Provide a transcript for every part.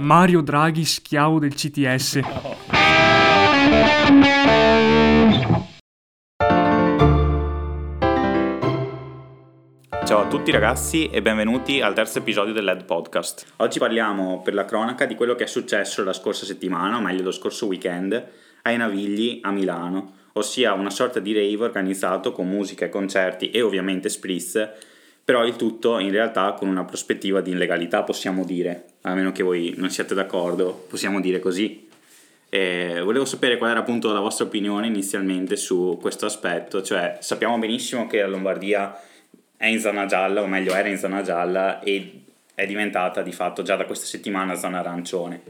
Mario Draghi schiavo del CTS. Ciao a tutti ragazzi e benvenuti al terzo episodio del LED Podcast. Oggi parliamo per la cronaca di quello che è successo la scorsa settimana, o meglio lo scorso weekend, ai Navigli a Milano, ossia una sorta di rave organizzato con musica e concerti e ovviamente spritz, però il tutto in realtà con una prospettiva di illegalità possiamo dire, a meno che voi non siate d'accordo, possiamo dire così. E volevo sapere qual era appunto la vostra opinione inizialmente su questo aspetto, cioè sappiamo benissimo che la Lombardia è in zona gialla, o meglio era in zona gialla e è diventata di fatto già da questa settimana zona arancione.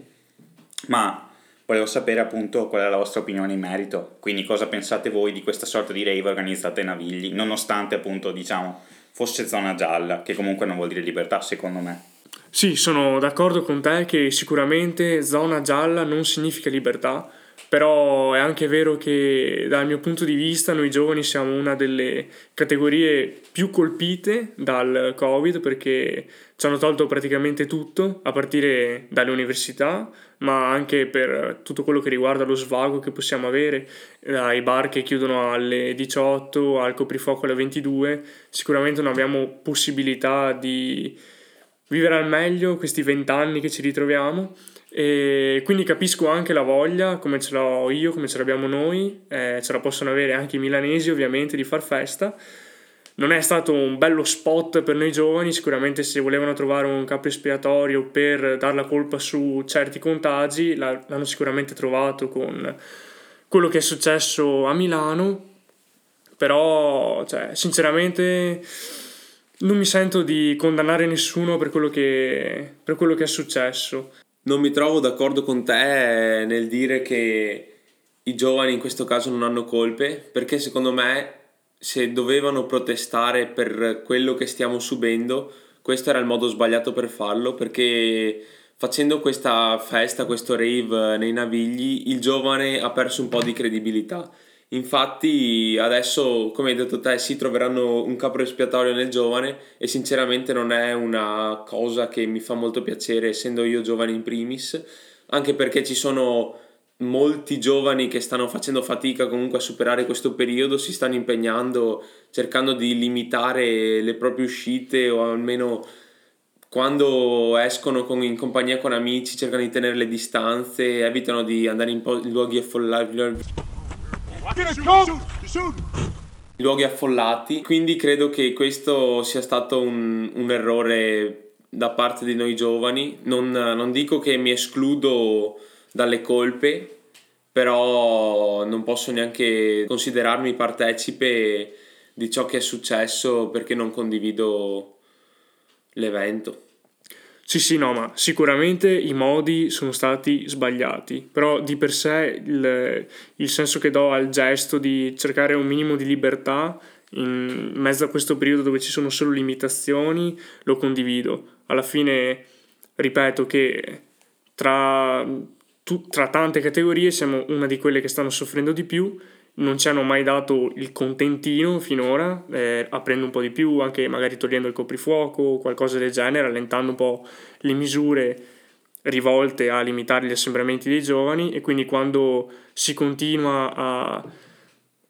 Ma volevo sapere appunto qual è la vostra opinione in merito, quindi cosa pensate voi di questa sorta di rave organizzata in Navigli, nonostante appunto diciamo fosse zona gialla, che comunque non vuol dire libertà secondo me. Sì, sono d'accordo con te che sicuramente zona gialla non significa libertà, però è anche vero che dal mio punto di vista noi giovani siamo una delle categorie più colpite dal Covid perché ci hanno tolto praticamente tutto, a partire dalle università, ma anche per tutto quello che riguarda lo svago che possiamo avere, dai bar che chiudono alle 18, al coprifuoco alle 22, sicuramente non abbiamo possibilità di vivere al meglio questi vent'anni che ci ritroviamo e quindi capisco anche la voglia, come ce l'ho io, come ce l'abbiamo noi, eh, ce la possono avere anche i milanesi ovviamente di far festa. Non è stato un bello spot per noi giovani, sicuramente se volevano trovare un capo espiatorio per dar la colpa su certi contagi l'hanno sicuramente trovato con quello che è successo a Milano, però cioè, sinceramente non mi sento di condannare nessuno per quello che, per quello che è successo. Non mi trovo d'accordo con te nel dire che i giovani in questo caso non hanno colpe, perché secondo me se dovevano protestare per quello che stiamo subendo, questo era il modo sbagliato per farlo, perché facendo questa festa, questo rave nei navigli, il giovane ha perso un po' di credibilità Infatti adesso, come hai detto te, si troveranno un capro espiatorio nel giovane e sinceramente non è una cosa che mi fa molto piacere essendo io giovane in primis, anche perché ci sono molti giovani che stanno facendo fatica comunque a superare questo periodo, si stanno impegnando cercando di limitare le proprie uscite o almeno quando escono con, in compagnia con amici cercano di tenere le distanze, evitano di andare in, po- in luoghi affollati luoghi affollati, quindi credo che questo sia stato un, un errore da parte di noi giovani. Non, non, dico che mi escludo dalle colpe, però non posso neanche considerarmi partecipe di ciò che è successo perché non condivido l'evento. Sì, sì, no, ma sicuramente i modi sono stati sbagliati, però di per sé il, il senso che do al gesto di cercare un minimo di libertà in mezzo a questo periodo dove ci sono solo limitazioni lo condivido. Alla fine ripeto che tra, tu, tra tante categorie siamo una di quelle che stanno soffrendo di più non ci hanno mai dato il contentino finora, eh, aprendo un po' di più, anche magari togliendo il coprifuoco qualcosa del genere, allentando un po' le misure rivolte a limitare gli assembramenti dei giovani e quindi quando si continua a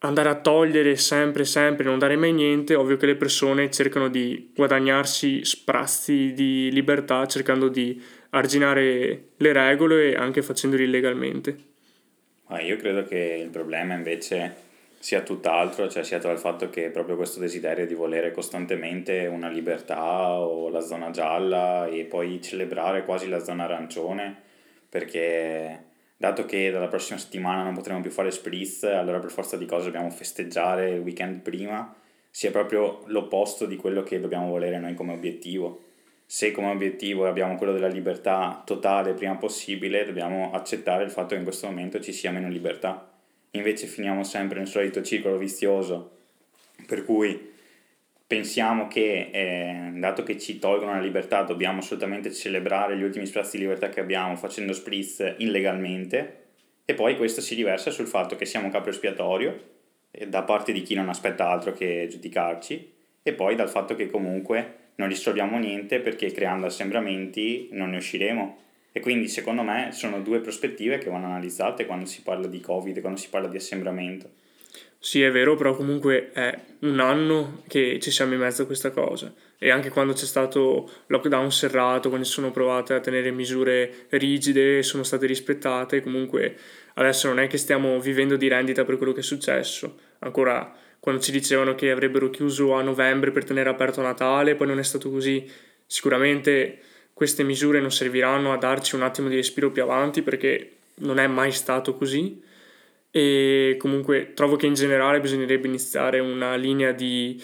andare a togliere sempre, sempre, non dare mai niente, ovvio che le persone cercano di guadagnarsi sprazzi di libertà cercando di arginare le regole anche facendolo illegalmente. Io credo che il problema invece sia tutt'altro, cioè sia tra il fatto che proprio questo desiderio di volere costantemente una libertà o la zona gialla e poi celebrare quasi la zona arancione, perché dato che dalla prossima settimana non potremo più fare spritz, allora per forza di cose dobbiamo festeggiare il weekend prima, sia proprio l'opposto di quello che dobbiamo volere noi come obiettivo. Se come obiettivo abbiamo quello della libertà totale prima possibile, dobbiamo accettare il fatto che in questo momento ci sia meno libertà. Invece finiamo sempre nel solito circolo vizioso, per cui pensiamo che, eh, dato che ci tolgono la libertà, dobbiamo assolutamente celebrare gli ultimi spazi di libertà che abbiamo facendo spritz illegalmente, e poi questo si riversa sul fatto che siamo capo espiatorio da parte di chi non aspetta altro che giudicarci, e poi dal fatto che comunque non risolviamo niente perché creando assembramenti non ne usciremo. E quindi secondo me sono due prospettive che vanno analizzate quando si parla di Covid, quando si parla di assembramento. Sì, è vero, però comunque è un anno che ci siamo in mezzo a questa cosa. E anche quando c'è stato lockdown serrato, quando si sono provate a tenere misure rigide, sono state rispettate, comunque adesso non è che stiamo vivendo di rendita per quello che è successo. Ancora quando ci dicevano che avrebbero chiuso a novembre per tenere aperto Natale, poi non è stato così. Sicuramente queste misure non serviranno a darci un attimo di respiro più avanti perché non è mai stato così e comunque trovo che in generale bisognerebbe iniziare una linea di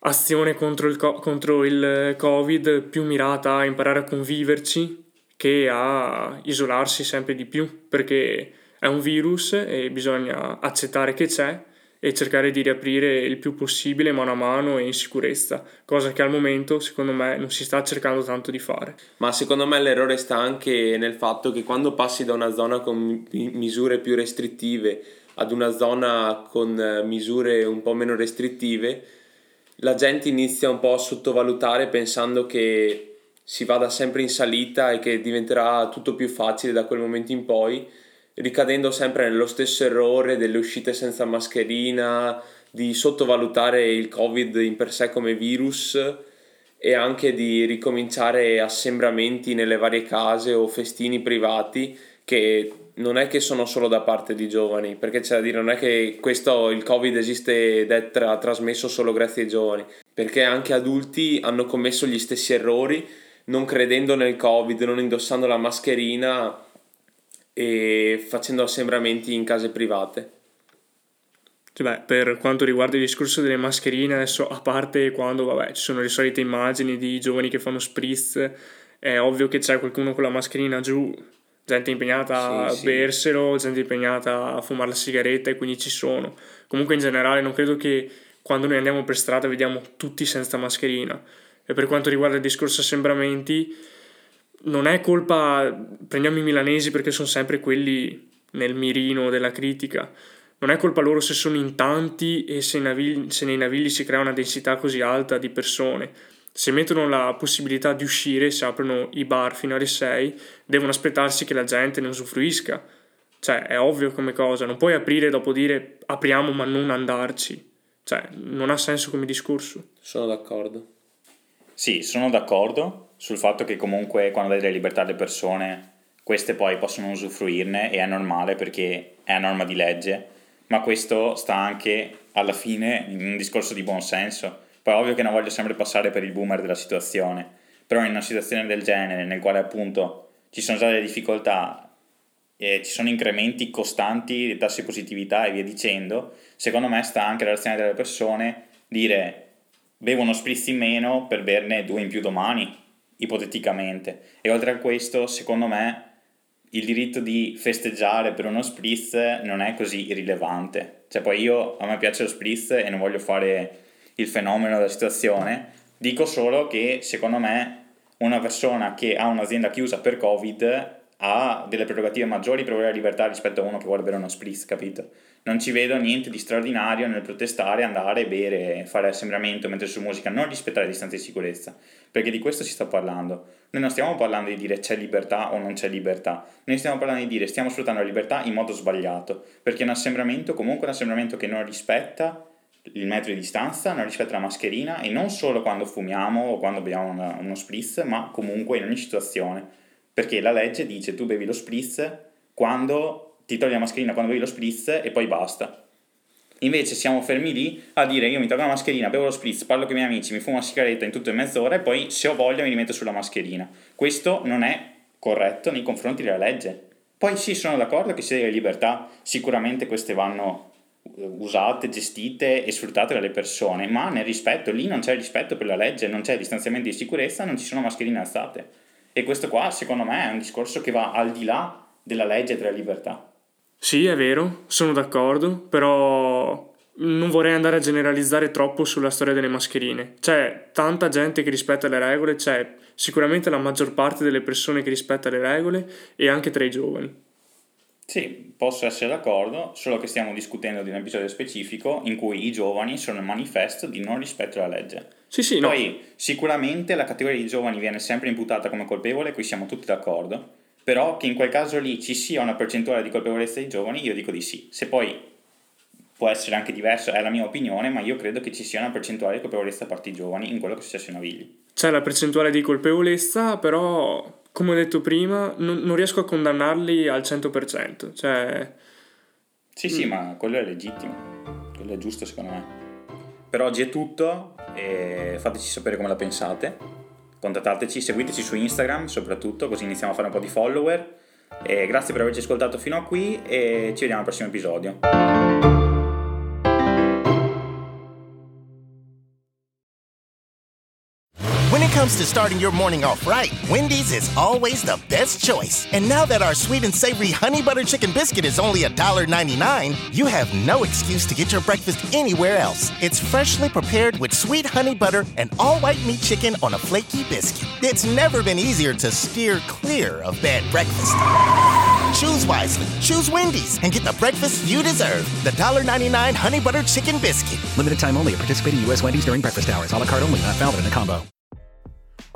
azione contro il, co- contro il covid più mirata a imparare a conviverci che a isolarsi sempre di più perché è un virus e bisogna accettare che c'è e cercare di riaprire il più possibile mano a mano e in sicurezza, cosa che al momento secondo me non si sta cercando tanto di fare. Ma secondo me l'errore sta anche nel fatto che quando passi da una zona con misure più restrittive ad una zona con misure un po' meno restrittive, la gente inizia un po' a sottovalutare pensando che si vada sempre in salita e che diventerà tutto più facile da quel momento in poi ricadendo sempre nello stesso errore delle uscite senza mascherina, di sottovalutare il Covid in per sé come virus e anche di ricominciare assembramenti nelle varie case o festini privati che non è che sono solo da parte di giovani, perché c'è da dire non è che questo il Covid esiste ed è tra, trasmesso solo grazie ai giovani, perché anche adulti hanno commesso gli stessi errori non credendo nel Covid, non indossando la mascherina e facendo assembramenti in case private. Cioè, beh, per quanto riguarda il discorso delle mascherine, adesso a parte quando vabbè, ci sono le solite immagini di giovani che fanno spritz, è ovvio che c'è qualcuno con la mascherina giù, gente impegnata sì, a berselo, gente impegnata a fumare la sigaretta e quindi ci sono. Comunque in generale non credo che quando noi andiamo per strada vediamo tutti senza mascherina. E per quanto riguarda il discorso assembramenti, non è colpa, prendiamo i milanesi perché sono sempre quelli nel mirino della critica, non è colpa loro se sono in tanti e se, navigli, se nei navigli si crea una densità così alta di persone. Se mettono la possibilità di uscire, se aprono i bar fino alle 6, devono aspettarsi che la gente ne usufruisca. Cioè, è ovvio come cosa, non puoi aprire e dopo dire apriamo ma non andarci. Cioè, non ha senso come discorso. Sono d'accordo. Sì, sono d'accordo sul fatto che comunque quando dai delle libertà alle persone, queste poi possono usufruirne e è normale perché è a norma di legge, ma questo sta anche alla fine in un discorso di buon senso. Poi ovvio che non voglio sempre passare per il boomer della situazione, però in una situazione del genere, nel quale appunto ci sono già delle difficoltà e ci sono incrementi costanti di tassi di positività e via dicendo, secondo me sta anche la reazione delle persone dire bevo uno spritz in meno per berne due in più domani ipoteticamente. E oltre a questo, secondo me, il diritto di festeggiare per uno spritz non è così irrilevante. Cioè, poi io, a me piace lo spritz e non voglio fare il fenomeno della situazione, dico solo che, secondo me, una persona che ha un'azienda chiusa per Covid ha delle prerogative maggiori per avere libertà rispetto a uno che vuole bere uno spritz, capito? Non ci vedo niente di straordinario nel protestare, andare, bere, fare assembramento, mettere su musica, non rispettare le distanze di sicurezza, perché di questo si sta parlando. Noi non stiamo parlando di dire c'è libertà o non c'è libertà, noi stiamo parlando di dire stiamo sfruttando la libertà in modo sbagliato, perché un assembramento comunque un assembramento che non rispetta il metro di distanza, non rispetta la mascherina e non solo quando fumiamo o quando beviamo uno spritz, ma comunque in ogni situazione perché la legge dice tu bevi lo spritz quando ti togli la mascherina quando bevi lo spritz e poi basta. Invece siamo fermi lì a dire io mi tolgo la mascherina, bevo lo spritz, parlo con i miei amici, mi fumo una sigaretta in tutto e mezz'ora e poi se ho voglia mi rimetto sulla mascherina. Questo non è corretto nei confronti della legge. Poi sì, sono d'accordo che se hai libertà, sicuramente queste vanno usate, gestite e sfruttate dalle persone, ma nel rispetto, lì non c'è rispetto per la legge, non c'è distanziamento di sicurezza, non ci sono mascherine alzate. E questo qua, secondo me, è un discorso che va al di là della legge della libertà. Sì, è vero, sono d'accordo, però non vorrei andare a generalizzare troppo sulla storia delle mascherine. C'è tanta gente che rispetta le regole, c'è sicuramente la maggior parte delle persone che rispetta le regole e anche tra i giovani. Sì, posso essere d'accordo, solo che stiamo discutendo di un episodio specifico in cui i giovani sono il manifesto di non rispetto alla legge. Sì, sì, no. Poi sicuramente la categoria di giovani viene sempre imputata come colpevole, qui siamo tutti d'accordo, però che in quel caso lì ci sia una percentuale di colpevolezza dei giovani, io dico di sì. Se poi può essere anche diverso, è la mia opinione, ma io credo che ci sia una percentuale di colpevolezza da parte dei giovani in quello che è successo in Navigli. C'è la percentuale di colpevolezza, però come ho detto prima, non, non riesco a condannarli al 100%. Cioè... Sì, sì, mm. ma quello è legittimo. Quello è giusto secondo me. Per oggi è tutto. fateci sapere come la pensate. Contattateci, seguiteci su Instagram soprattutto, così iniziamo a fare un po' di follower. E grazie per averci ascoltato fino a qui e ci vediamo al prossimo episodio. Comes to starting your morning off right, Wendy's is always the best choice. And now that our sweet and savory honey butter chicken biscuit is only $1.99, you have no excuse to get your breakfast anywhere else. It's freshly prepared with sweet honey butter and all white meat chicken on a flaky biscuit. It's never been easier to steer clear of bad breakfast. Choose wisely. Choose Wendy's and get the breakfast you deserve. The $1.99 honey butter chicken biscuit. Limited time only at participating U.S. Wendy's during breakfast hours. A la carte only, not valid in a combo.